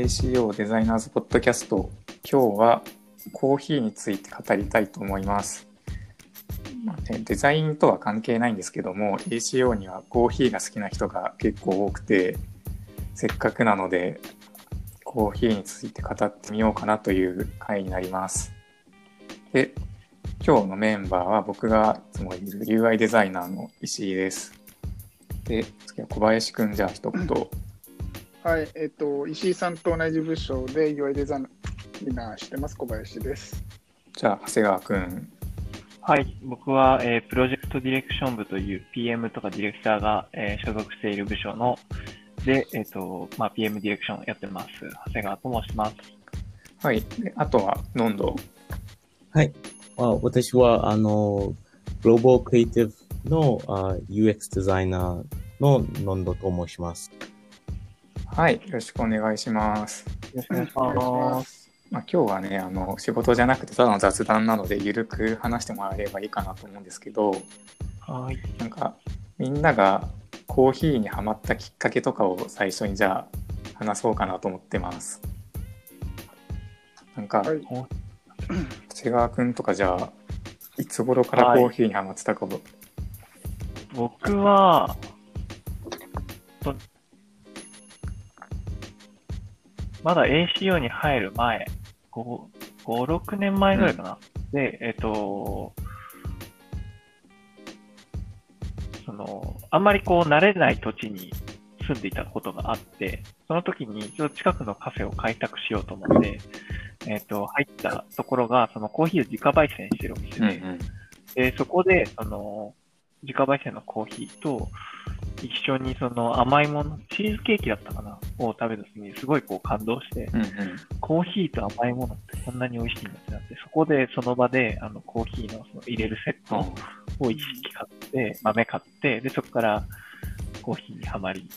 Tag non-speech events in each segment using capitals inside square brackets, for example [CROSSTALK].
ACO デザイナーズポッドキャスト今日はコーヒーについて語りたいと思います、まあね、デザインとは関係ないんですけども ACO にはコーヒーが好きな人が結構多くてせっかくなのでコーヒーについて語ってみようかなという回になります。で今日のメンバーは僕がいつもいる UI デザイナーの石井です。で次は小林くんじゃあ一言、はい、えっ、と、石井さんと同じ部署で UI デザイナーしてます、小林です。じゃあ長谷川くんはい、僕は、えープロジェクトディレクション部という PM とかディレクターが、えー所属している部署ので、えっ、と、まあ、PM ディレクションやってます。長谷川と申します。はいであとはノンドはい。あ私は、あの、グローバルクリエイティブのあ UX デザイナーのノンドと申します。はいよろしくお願いしますよろしくお願いしま。ますす。まあ、今日はねあの仕事じゃなくてただの雑談なのでゆるく話してもらえればいいかなと思うんですけどはい。なんかみんながコーヒーにはまったきっかけとかを最初にじゃあ話そうかなと思ってます。なんか、はい長谷川くんとかじゃあいつ頃からコーヒーにはまってたかも、僕は、まだ ACO に入る前、5、5 6年前ぐらいかな。で、えっ、と、その、あんまりこう慣れない土地に住んでいたことがあって、その時にちょっと近くのカフェを開拓しようと思って、えっ、と、入ったところが、そのコーヒーを自家焙煎してるお店で、うんうんで、そこで、その、自家焙煎のコーヒーと、一緒にその甘いもの、チーズケーキだったかなを食べた時にすごいこう感動して、うんうん。コーヒーと甘いものってこんなに美味しいんだってなって、そこでその場であのコーヒーのその入れるセットを一式買って、豆買って、で、そこからコーヒーにはまり、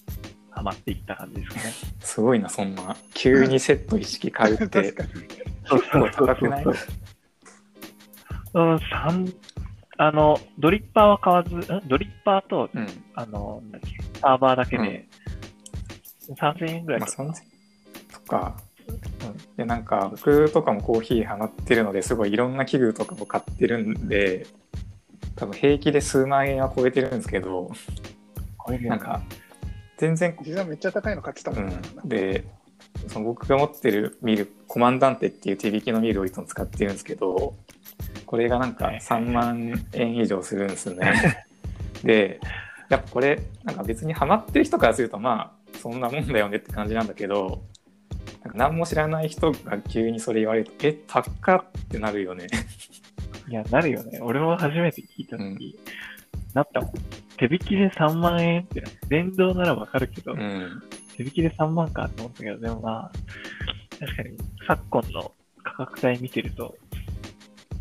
はまっていった感じですかね。[LAUGHS] すごいなそんな。急にセット意識買うって。[LAUGHS] 確かに。そう結構高くない？うん、三あの、ドリッパーは買わず、んドリッパーと、うん。あの、なんだっけ、サーバーだけで、3000円ぐらいまあかな3000とか、うん、でなんか僕とかもコーヒーハマってるのですごいいろんな器具とかも買ってるんで多分平気で数万円は超えてるんですけどこれなんか全然実はめっちゃ高いの買ってたもん。ね。うん、でその僕が持ってるミルコマンダンテっていう手引きのミルをいつも使ってるんですけどこれがなんか3万円以上するんですよね。でやっぱこれなんか別にハマってる人からするとまあそんなもんだよねって感じなんだけどなんか何も知らない人が急にそれ言われるとえ高っってなるよね。いや、なるよね。俺も初めて聞いたとき、なったもん。手引きで3万円ってな、電動ならわかるけど、うん手引きで3万かって思ったけど、でもまあ、確かに昨今の価格帯見てると、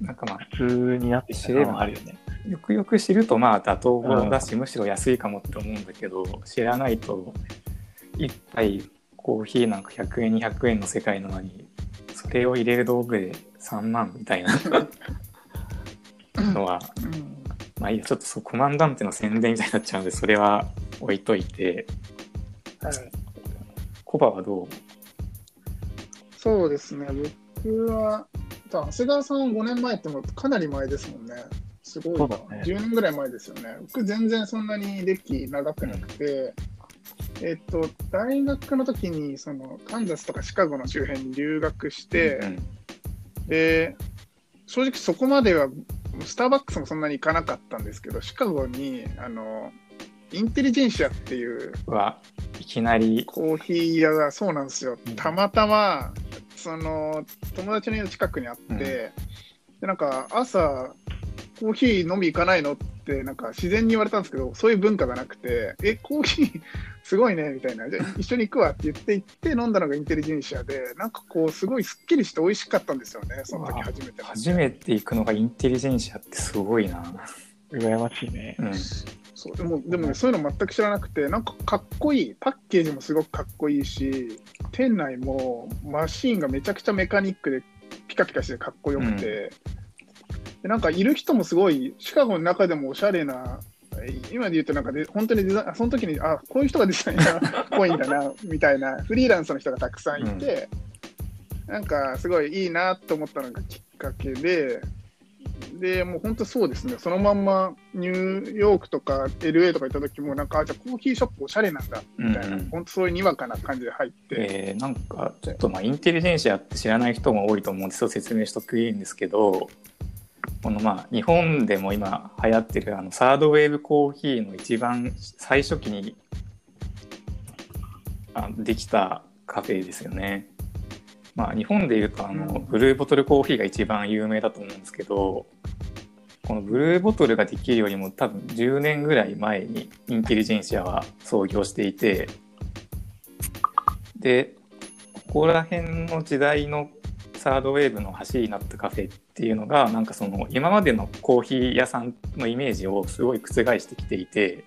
なんかまあ普通になってきたのはあるよね。よくよく知るとまあ妥当だし、むしろ安いかもって思うんだけど知らないと一杯コーヒーなんか100円200円の世界なのにそれを入れる道具で3万みたいなのはうん。まあいいやちょっとそうコマンダンテの宣伝みたいになっちゃうんでそれは置いといてはい、コバはどう？そうですね、僕は、長谷川さんは5年前ってもかなり前ですもんね。すごいな、ね。10年ぐらい前ですよね。僕全然そんなに歴長くなくて、えっと、大学の時にそのカンザスとかシカゴの周辺に留学して、うんで、正直そこまでは、スターバックスもそんなに行かなかったんですけど、シカゴに、あの、インテリジェンシアっていうはいきなり。コーヒー屋がそうなんですよ。うん。たまたま、その、友達の家の近くにあって、うんで、なんか朝、コーヒー飲み行かないのって、なんか自然に言われたんですけど、そういう文化がなくて、え、コーヒーすごいね、みたいな。じゃあ [LAUGHS] 一緒に行くわって言って行って飲んだのがインテリジェンシアで、なんかこう、すごいすっきりして美味しかったんですよね、その時初めて。初めて行くのがインテリジェンシアってすごいな。羨ましいね。うんそうでもでもね、そういうの全く知らなくて、なんかかっこいい、パッケージもすごくかっこいいし、店内もマシーンがめちゃくちゃメカニックでピカピカしてかっこよくて、でなんかいる人もすごい、シカゴの中でもおしゃれな、今で言うとなんかで、本当にデザイン、その時に、あ、こういう人がデザイナーっぽいんだな、[LAUGHS] みたいな、フリーランスの人がたくさんいて、なんかすごいいいなと思ったのがきっかけで、で、もう本当そうですね、そのまんまニューヨークとか LA とか行った時も、なんか、あじゃあコーヒーショップおしゃれなんだ、みたいな、うんうん。本当そういうにわかな感じで入って、えーなんかちょっとまあインテリジェンシアって知らない人も多いと思うんでそう説明しとくいいんですけどこのまあ日本でも今流行ってるあのサードウェーブコーヒーの一番最初期にあできたカフェですよね。まあ日本でいうとあの、ブルーボトルコーヒーが一番有名だと思うんですけどこのブルーボトルができるよりも多分10年ぐらい前にインテリジェンシアは創業していてでここら辺の時代のサードウェーブの走りになったカフェっていうのがなんかその今までのコーヒー屋さんのイメージをすごい覆してきていて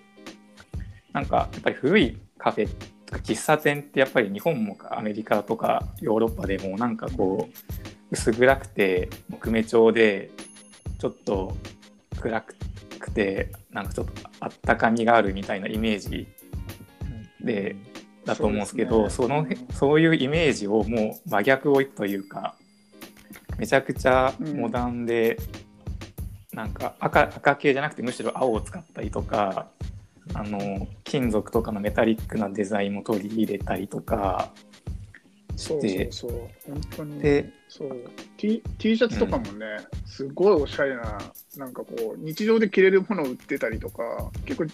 なんかやっぱり古いカフェとか喫茶店ってやっぱり日本もアメリカとかヨーロッパでもなんかこう薄暗くて木目調でちょっと暗くてなんかちょっとあったかみがあるみたいなイメージでだと思うんですけどそ,、のそういうイメージをもう真逆をいくというかめちゃくちゃモダンで、なんか赤赤系じゃなくてむしろ青を使ったりとかあの金属とかのメタリックなデザインも取り入れたりとかそうしてそうそう、本当に。でそう。T, T シャツとかもね、すごいおしゃれな、なんかこう、日常で着れるものを売ってたりとか、結構、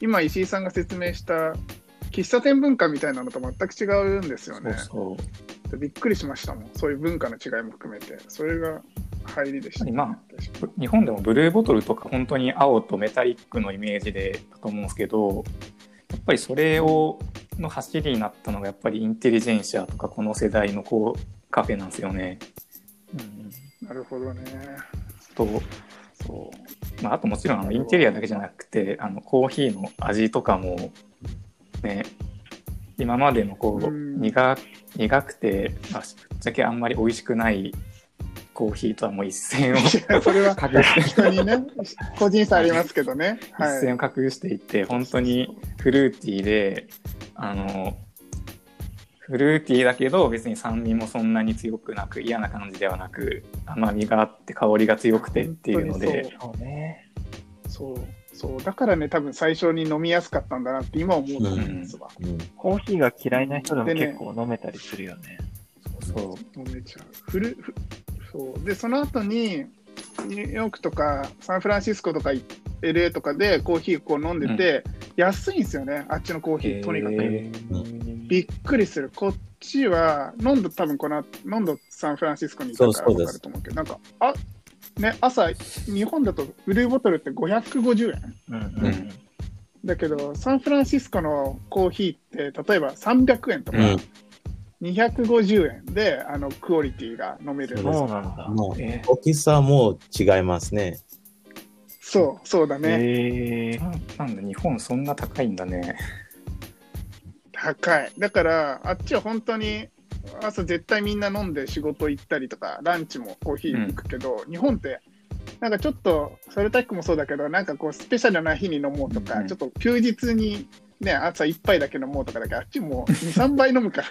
今、石井さんが説明した喫茶店文化みたいなのと全く違うんですよね。そうそう。びっくりしましたもん、そういう文化の違いも含めて、それが入りでした、ね。ま確かに日本でもブルーボトルとか本当に青とメタリックのイメージでだと思うんですけどやっぱりそれをの走りになったのがやっぱりインテリジェンシアとかこの世代のこうカフェなんですよね。なるほどね。とそう、まあ、あともちろんあのインテリアだけじゃなくてあのコーヒーの味とかもね今までのこう、うん苦苦くて、まあ、ぶっちゃけあんまり美味しくないコーヒーとはもう一線をそれは隠して人にね、個人差ありますけどね。一はい。線を隠していて、本当にフルーティーであのフルーティーだけど別に酸味もそんなに強くなく嫌な感じではなく甘みがあって香りが強くてっていうので本そうね。そう、そう、だからね、多分最初に飲みやすかったんだなって今思うと思うんですわ。うんコーヒーが嫌いな人でも結構飲めたりするよね。そう飲めちゃう。フルフそう。で、その後に、ニューヨークとかサンフランシスコとか LA とかでコーヒーこう飲んでて、安いんですよね、あっちのコーヒー、とにかく。へーびっくりする。こっちは、飲んど多分この、飲んどサンフランシスコにいたから分そうそうです。かると思うけど、なんか、あね、朝、日本だとブルーボトルって550円？うんうん。うん。だけど、サンフランシスコのコーヒーって、例えば300円とか、うん250円であのクオリティが飲めるんですそうなんだ。もうえ大きさも違いますね。そう、そうだね。へえーななんだ日本そんな高いんだね。高い。だから、あっちは本当に朝絶対みんな飲んで仕事行ったりとか、ランチもコーヒー行くけど、日本って、なんかちょっと、ソルタックもそうだけど、なんかこう、スペシャルな日に飲もうとか、うんちょっと休日に、ね、朝一杯だけ飲もうとかだけど、あっちもう2、3杯飲むから、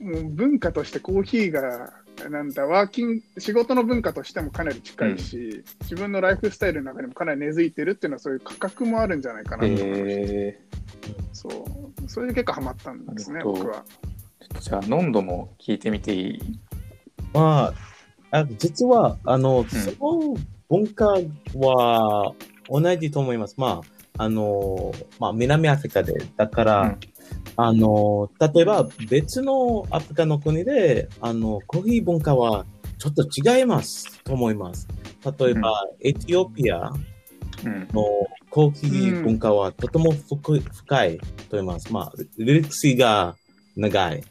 もう文化としてコーヒーが、なんだ、ワーキング、仕事の文化としてもかなり近いし、自分のライフスタイルの中にもかなり根付いてるっていうのは、そういう価格もあるんじゃないかなと。思そう。それで結構ハマったんですね、僕は。ー、ちょっとじゃあノンドも聞いてみていい？まあ、あ実は、あの、その文化は同じと思います。まあ、あの、まあ、南アフリカで、だから、うんあの、例えば別のアフリカの国で、あの、コーヒー文化はちょっと違いますと思います。例えば、エチオピアうんのコーヒー文化はとても深い深いと思います。まあ、歴史が長い。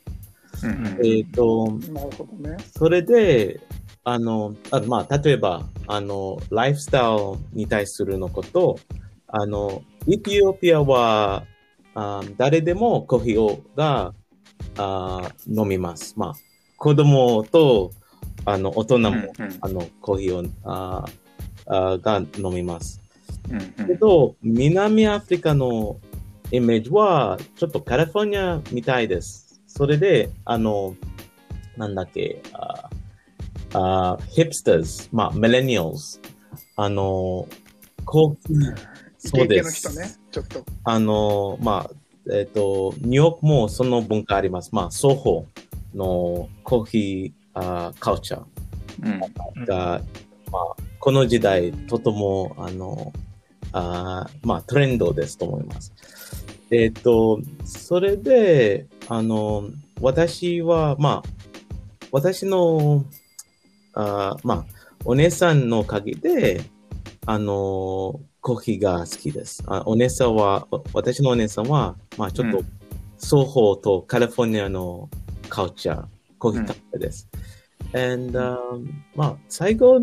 うんうんえっ、と、なるほどね。それで、あの、あまあ、例えば、あの、ライフスタイルに対するのこと、あの、エチオピアは、あ誰でもコーヒーをがあ飲みます。まあ、子供と、あの、大人も、うんうんあの、コーヒーをああが飲みます。うんうんけど、南アフリカのイメージは、ちょっとカリフォルニアみたいです。それで、あの、なんだっけ、ああヒップスターズ、まあ、ミレニアルズ、あの、コーヒー、イケイケそうです。の人ね、ちょっと。あの、まあ、えっ、と、ニューヨークもその文化あります。まあ、ソホのコーヒーあーカルチャー。うんが、まあ、この時代、とても、あの、あーまあ、トレンドですと思います。えっ、と、それで、あの、私は、まあ、私の、あーまあ、お姉さんのおかげで、あの、コーヒーが好きです。あお姉さんは、わ私のお姉さんは、まあ、ちょっと、うん双方とカリフォルニアのカルチャー、コーヒーカルチャーです。And, um, まあ、最後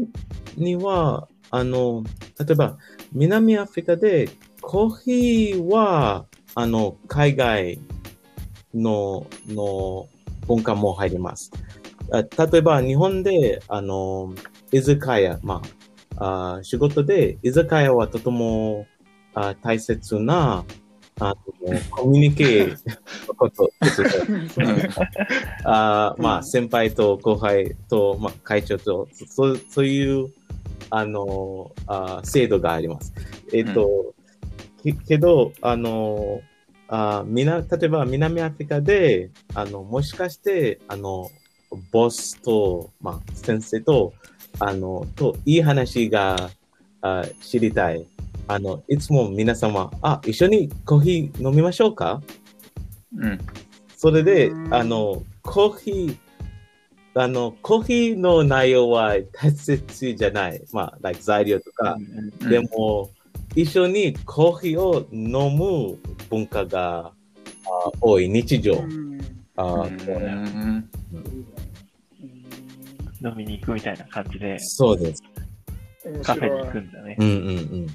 には、あの、例えば、南アフリカでコーヒーは、あの、海外の、の文化も入ります。あ例えば、日本で、あの、居酒屋、まあ、あ仕事で、居酒屋はとてもあ大切な、あの、コミュニケーションのことですね。[LAUGHS] あーまあ、先輩と後輩と、まあ、会長と、そそういう、あのあー制度があります。えっ、と、けけど、あのあーみな、例えば南アフリカで、あの、もしかして、あの、ボスと、まあ、先生と、あの、と、いい話があ知りたい。あの、いつも皆様、あ、一緒にコーヒー飲みましょうか？うんそれでう、んあの、コーヒー、あの、コーヒーの内容は大切じゃない。まあ、like 材料とか。うんでも、一緒にコーヒーを飲む文化があ多い日常。うんあうん飲みに行くみたいな感じで、そうです。面カフェに行。くんだね。うんうんうん。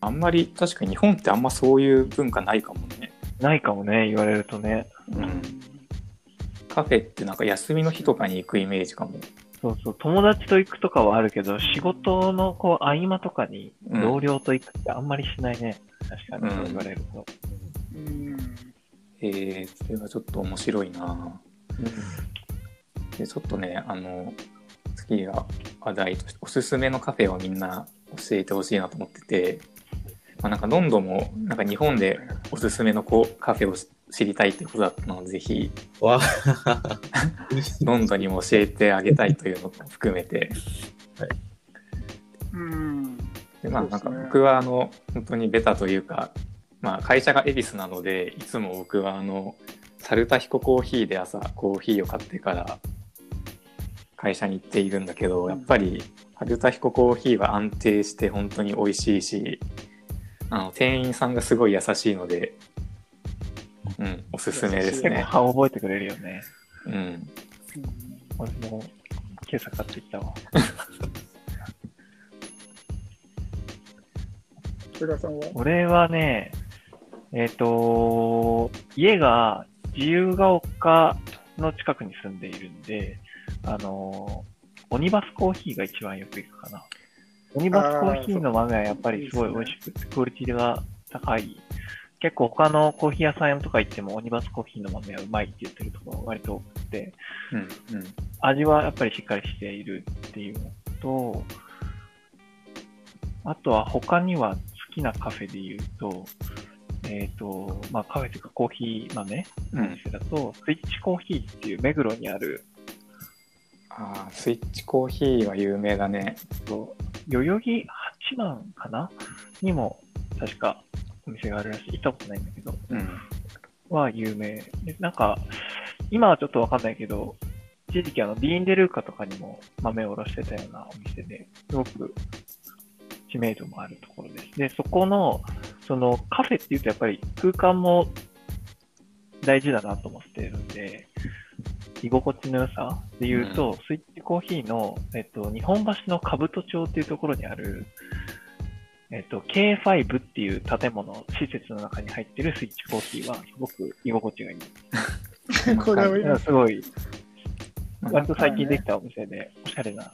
あんまり確かに日本ってあんまそういう文化ないかもね。ないかもね、言われるとね。うん、カフェってなんか休みの日とかに行くイメージかも。そうそう、友達と行くとかはあるけど、仕事のこう合間とかにうん同僚と行くってあんまりしないね。確かに、うんそう言われると。うんえー、それはちょっと面白いなでちょっとね、あの、次が話題として、おすすめのカフェをみんな教えてほしいなと思ってて、まあ、なんかロンドンも、なんか日本でおすすめのこうカフェを知りたいってことだったので、ぜひ、わロンドンにも教えてあげたいというのも含めて、うん。でまあなんか僕はあの本当にベタというか、まあ、会社が恵比寿なのでいつも僕はあのサルタヒココーヒーで朝コーヒーを買ってから会社に行っているんだけどやっぱりサルタヒココーヒーは安定して本当に美味しいしあの店員さんがすごい優しいので、うん、おすすめですね。歯覚えてくれるよね。うん、俺も今朝買ってきたわ。菅さんは？俺はね、えっ、と、家が自由が丘の近くに住んでいるんで、あの、オニバスコーヒーが一番よく行くかな。オニバスコーヒーの豆はやっぱりすごい美味しくて、クオリティが高い。結構他のコーヒー屋さんとか行ってもオニバスコーヒーの豆はうまいって言ってるところが割と多くて、うん、うん、味はやっぱりしっかりしているっていうのと、あとは他には好きなカフェで言うと、えっ、と、まあカフェというかコーヒー豆の。店だと、スイッチコーヒーっていう目黒にある、ああ、スイッチコーヒーは有名だね。と代々木八幡かな？にも確かお店があるらしい。行ったことないんだけど、うん、は有名。で、なんか、今はちょっとわかんないけど、一時期あの、ビーンデルーカとかにも豆を卸してたようなお店で、すごく知名度もあるところです。で、そこの、そのカフェっていうとやっぱり空間も大事だなと思ってるんで、居心地の良さで言うと、スイッチコーヒーの、えっと、日本橋の兜町っていうところにある、えっと、K5 っていう建物、施設の中に入ってるスイッチコーヒーは、すごく居心地がいい。[LAUGHS] これはいいすごい、まあ割と最近できたお店で、おしゃれな。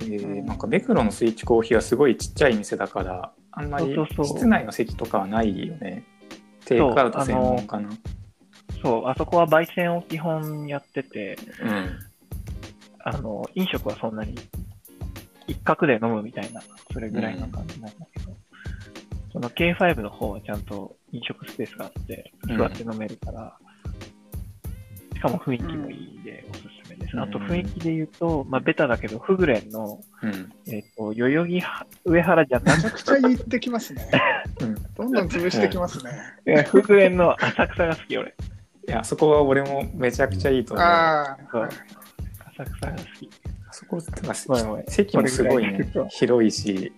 えーなんかベクロのスイッチコーヒーはすごいちっちゃい店だからあんまり室内の席とかはないよね。テイクアウト専門かなそう、あそこは焙煎を基本やってて、うんあの、飲食はそんなに一角で飲むみたいな、それぐらいの感じなんだけど、その K5 の方はちゃんと飲食スペースがあって、うん座って飲めるから、しかも雰囲気もいいんでおすすめです。うんあと雰囲気で言うと、まあベタだけど、フグレンの、うんえっ、と、代々木は上原じゃなめちゃくちゃ言ってきますね。[LAUGHS] うんどんどん潰してきますね。くて、フグレンの浅草が好き、俺。いやそこは俺もめちゃくちゃいいと思う。ああ浅草が好き。そことかごめんごめん席もすごいね。広いし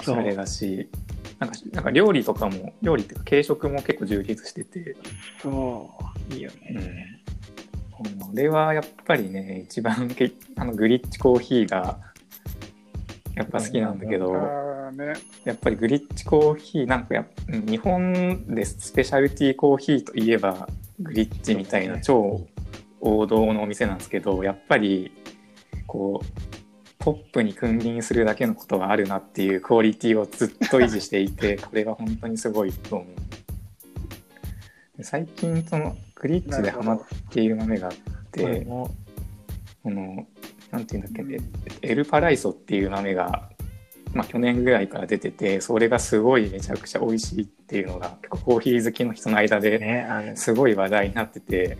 おしゃれだし。なんかなんか料理とかも料理っていうか軽食も結構充実してて。そう、いいようん。ね。これはやっぱりね一番けあのグリッチコーヒーがやっぱ好きなんだけど、ああね。やっぱりグリッチコーヒーなんかや日本でスペシャルティーコーヒーといえばグリッチみたいな超王道のお店なんですけどやっぱりこうトップに君臨するだけのことはあるなっていうクオリティをずっと維持していて [LAUGHS] これは本当にすごいと思う。で最近そのグリッチでハマっている豆があって、この、なんていうんだっけ、ね、エルパライソっていう豆が、まあ、去年ぐらいから出てて、それがすごいめちゃくちゃ美味しいっていうのが、結構コーヒー好きの人の間ですごい話題になってて、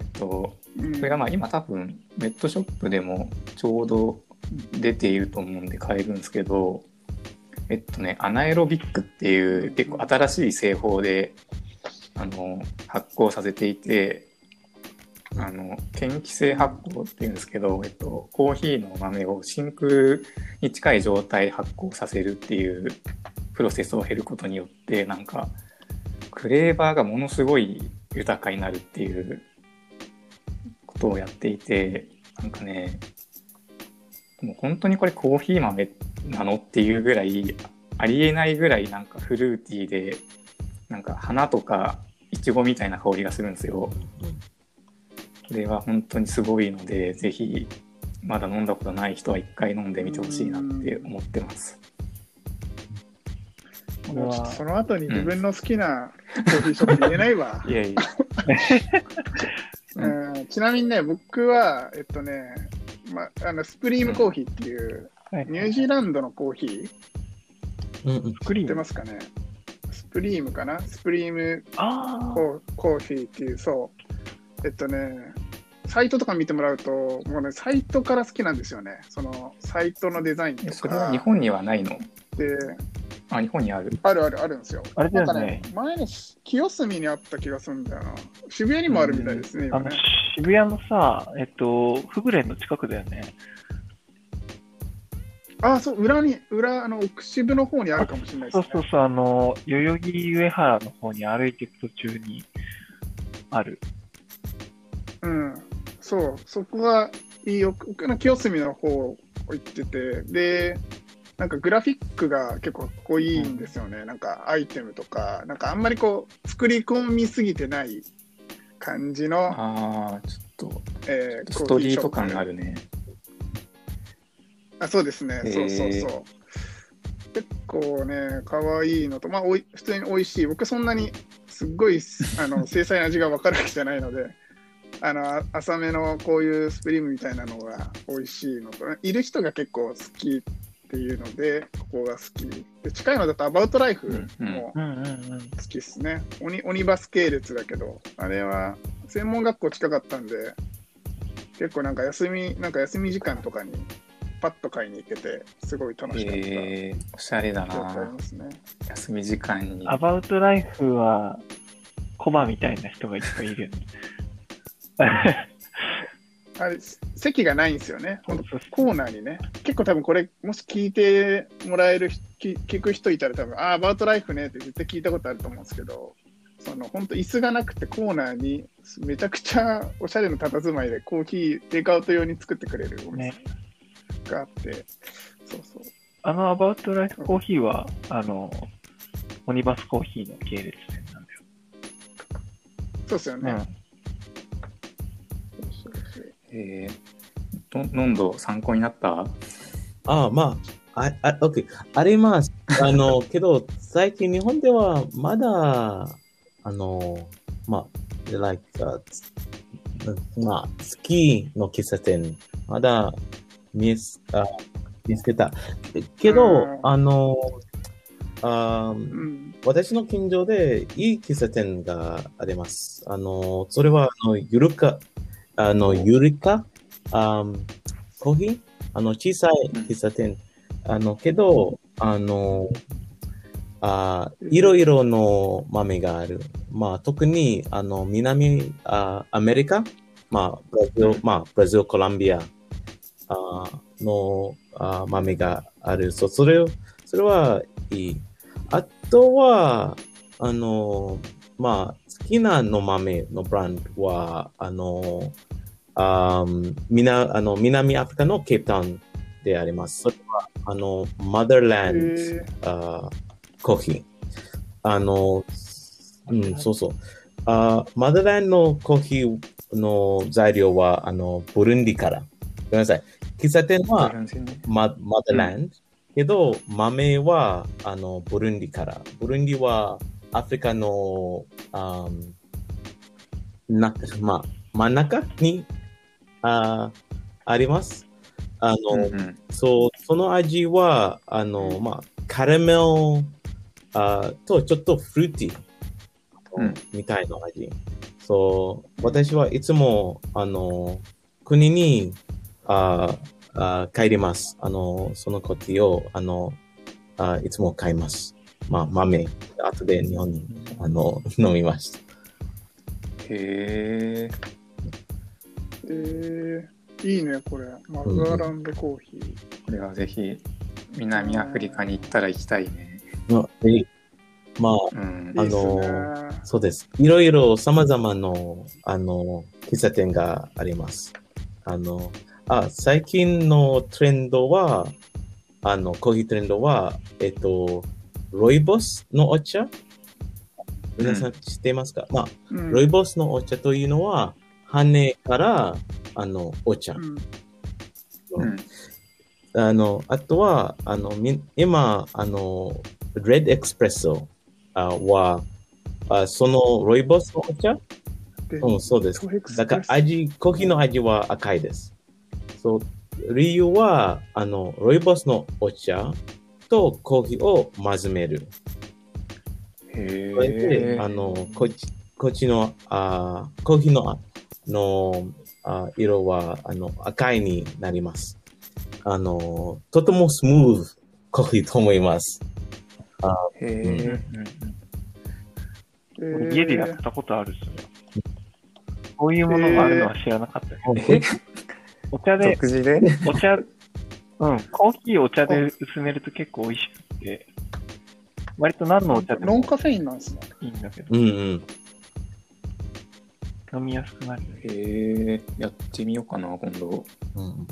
えっと、うん。それがまあ今多分ネットショップでもちょうど出ていると思うんで買えるんですけど、えっとね、アナエロビックっていう結構新しい製法であの発酵させていて、あの嫌気性発酵っていうんですけど、えっと、コーヒーの豆を真空に近い状態で発酵させるっていうプロセスを経ることによってなんかフレーバーがものすごい豊かになるっていうことをやっていてなんかねもう本当にこれコーヒー豆なのっていうぐらいありえないぐらいなんかフルーティーでなんか花とかいちごみたいな香りがするんですよ。これは本当にすごいのでぜひまだ飲んだことない人は一回飲んでみてほしいなって思ってます。その後に自分の好きなコーヒーショップ言えないわ。[LAUGHS] いやいや、[LAUGHS] うん、ちなみにね、僕は、えっとね、ま、あのスプリームコーヒーっていう、はいニュージーランドのコーヒー、うんうん知って。ますかねスプリームかな？スプリームあコーコーヒーっていう、そう。えっとね、サイトとか見てもらうと、もうね、サイトから好きなんですよね。その、サイトのデザインとか。それは日本にはないの？で、あ、日本にある。あるあるあるんですよ。あ。あれだよなんかねね。、前の清澄にあった気がするんだよな。渋谷にもあるみたいですね、あの今ね。、渋谷のさ、えっと、フグレンの近くだよね。あ、そう、裏に、裏、あの、奥渋の方にあるかもしれないですね。そうそうそう、あの、代々木上原の方に歩いていく途中にある。うん。そう、そこがいいよ。僕の清澄の方行ってて、で、なんかグラフィックが結構かっこいいんですよね。なんかアイテムとか、なんかあんまりこう、作り込みすぎてない感じの、ああ、ちょっと、えーストリート感がある。るね。あ、そうですね。そうそうそう。結構ね、可愛いのと、まあ、おい普通に美味しい。僕そんなにすっごいあの [LAUGHS] 精細な味が分かるわけじゃないので、あのあ浅めのこういうスプリームみたいなのが美味しいのと、いる人が結構好きっていうので、ここが好き。で近いのだとアバウトライフもうんうんうん。好きですね。オニオニバス系列だけど、あれは専門学校近かったんで、結構なんか休み、なんか休み時間とかにパッと買いに行けて、すごい楽しかった。えー、おしゃれだな。ますね。休み時間に。アバウトライフは、コマみたいな人がいっぱいいるよね。あれ、席がないんですよね。コーナーにね。結構多分これ、もし聞いてもらえる人、聞聞く人いたら多分、ああ、アバウトライフねって絶対聞いたことあると思うんですけど、その本当椅子がなくてコーナーにめちゃくちゃおしゃれな佇まいでコーヒーテイクアウト用に作ってくれるお店ね。があって、そうそう。あのアバウトライフコーヒーは、あの、オニバスコーヒーの系列店なんだよ。そうですよね。うん。えーんど参考になった？ああ、まあ、あ、あ、OK。あります。あの、[LAUGHS] けど、最近日本ではまだ、あの、まあ、like, あまあ、スキーの喫茶店、まだ見つあ見つけた。けどうん、あの、あうん。私の近所でいい喫茶店があります。あの、それは、あの、ゆるか、あの、ゆるか、あコーヒー？あの、小さい喫茶店。あの、けど、あの、あいろいろの豆がある。まあ、特に、あの、南あアメリカ、まあ、ブラジル、まあ、ブラジル、コロンビア？あのあ豆がある。そう、それを、それはいい。あとは、あの、まあ、好きなの豆のブランドは、あの、あみなあの南アフリカのケープタウンであります。それは、あの、マダーランド、えあコーヒー。あの、うん、そうそう。あマダーランドのコーヒーの材料は、あの、ブルンディから。ごめんなさい。喫茶店は、ママダーランド、けど、豆はあのブルンディから。ブルンディはアフリカのあな、まあ、真ん中にああります。あの、うんうんそう、その味は、あの、まあ、カラメルあとちょっとフルーティー、うんみたいな味。そう、私はいつも、あの、国にああ帰ります。あの、そのコーヒーを、あの、あいつも買います。まあ、豆、後で日本に、あの、[LAUGHS] 飲みました。へえ。えー、いいね、これ。マザーランドコーヒー。これはぜひ南アフリカに行ったら行きたいね。まあ、えまあ、うん。いいっすね。そうです。いろいろ様々の、あの、喫茶店があります。あの、あ、最近のトレンドは、あの、コーヒートレンドは、えっと、ロイボスのお茶？皆さん知っていますか、まあ、うん。ロイボスのお茶というのは、羽から、あの、お茶。うん。うん。あの、あとは、あの、み今、あの、レッドエクスプレッソあは、あそのロイボスのお茶？でうん、そうです。だから味、コーヒーの味は赤いです。そう、理由は、あの、ロイボスのお茶とコーヒーを混ぜめる。へそれで、え。あの、こっち、こっちの、あコーヒーの、のあ色は、あの、赤いになります。あの、とてもスムーズコーヒーと思います。へえ。えー家でやったことあるっすね。こういうものがあるのは知らなかったです。え？お茶で？お茶、うん、コーヒーお茶で薄めると結構美味しくて、割と何のお茶でもノンカフェインなんですね。いいんだけど、うんうん。飲みやすくなるよね。へえ。やってみようかな、今度。うん、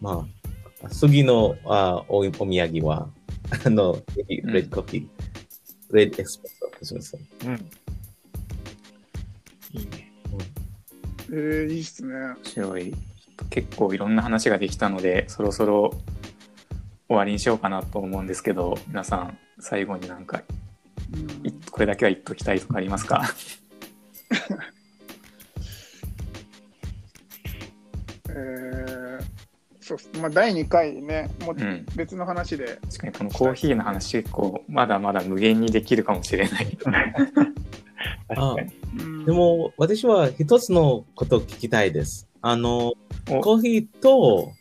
まあ、次のあおお土産は、[LAUGHS] あの、ぜひレッドコーヒー、レッドエクスプレッソすみません。うん。いいね。えー、いいっすね。面白い。結構いろんな話ができたので、そろそろ終わりにしようかなと思うんですけど、皆さん、最後になんか、これだけは言っときたいとかありますか？[LAUGHS] えー、そうっす。まあ、第2回ね、もううん。別の話で、確かにこのコーヒーの話結構まだまだ無限にできるかもしれない。[LAUGHS] 確かに。うんでも、私は一つのことを聞きたいです。あの、おコーヒーと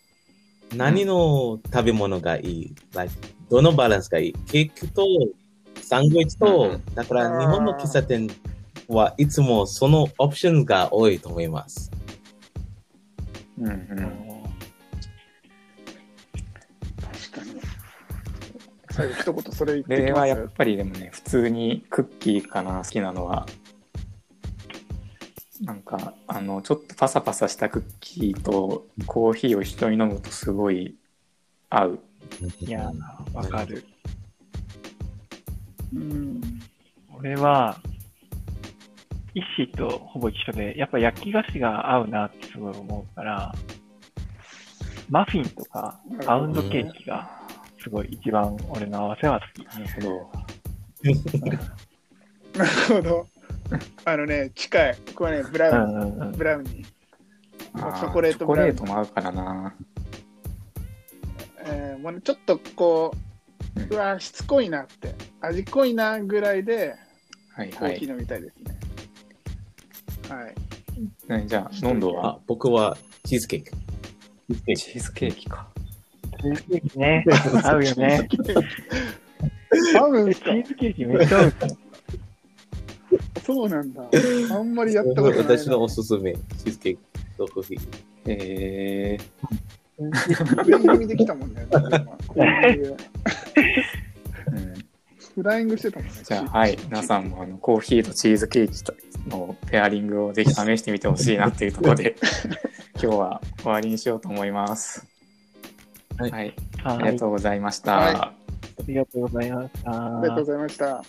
何の食べ物がいい、like どのバランスがいい？ケーキとサンドイッチと、うんだから日本の喫茶店はいつもそのオプションが多いと思います。うんうん。確かに。最後一言それ言ってきますはやっぱりでもね、普通にクッキーかな、好きなのは。なんか、あの、ちょっとパサパサしたクッキーとコーヒーを一緒に飲むとすごい合う。いやわかる。うん。俺は、イッシーとほぼ一緒で、やっぱ焼き菓子が合うなってすごい思うから、マフィンとかパウンドケーキがすごい一番俺の合わせは好き。なるほど。なるほど。[LAUGHS] あのね、近い。これね、ブラうウン、んうんうん。ブラウニー。あチョコレートチョコブラウンレートも合うからな。えーもうねちょっとこうんう、うわ、しつこいなって、味濃いなぐらいで、はいはい。コーヒー飲みたいですね。はい。ねじゃあ、飲んどは？あ僕はチーズケーキ。チーズケーキか。チーズケーキね。合うよね。合うんすかチーズケーキめっちゃ合う。そうなんだ。あんまりやったことないな。私のおすすめ、チーズケーキとコーヒー。え上に見できたもんね。[LAUGHS] フライングしてたもんね。じゃあ、はい。皆さんもあのコーヒーとチーズケーキとのペアリングをぜひ試してみてほしいなっていうところで、[LAUGHS] 今日は終わりにしようと思います。はいはい。はありがとうございました。はいありがとうございました。ありがとうございました。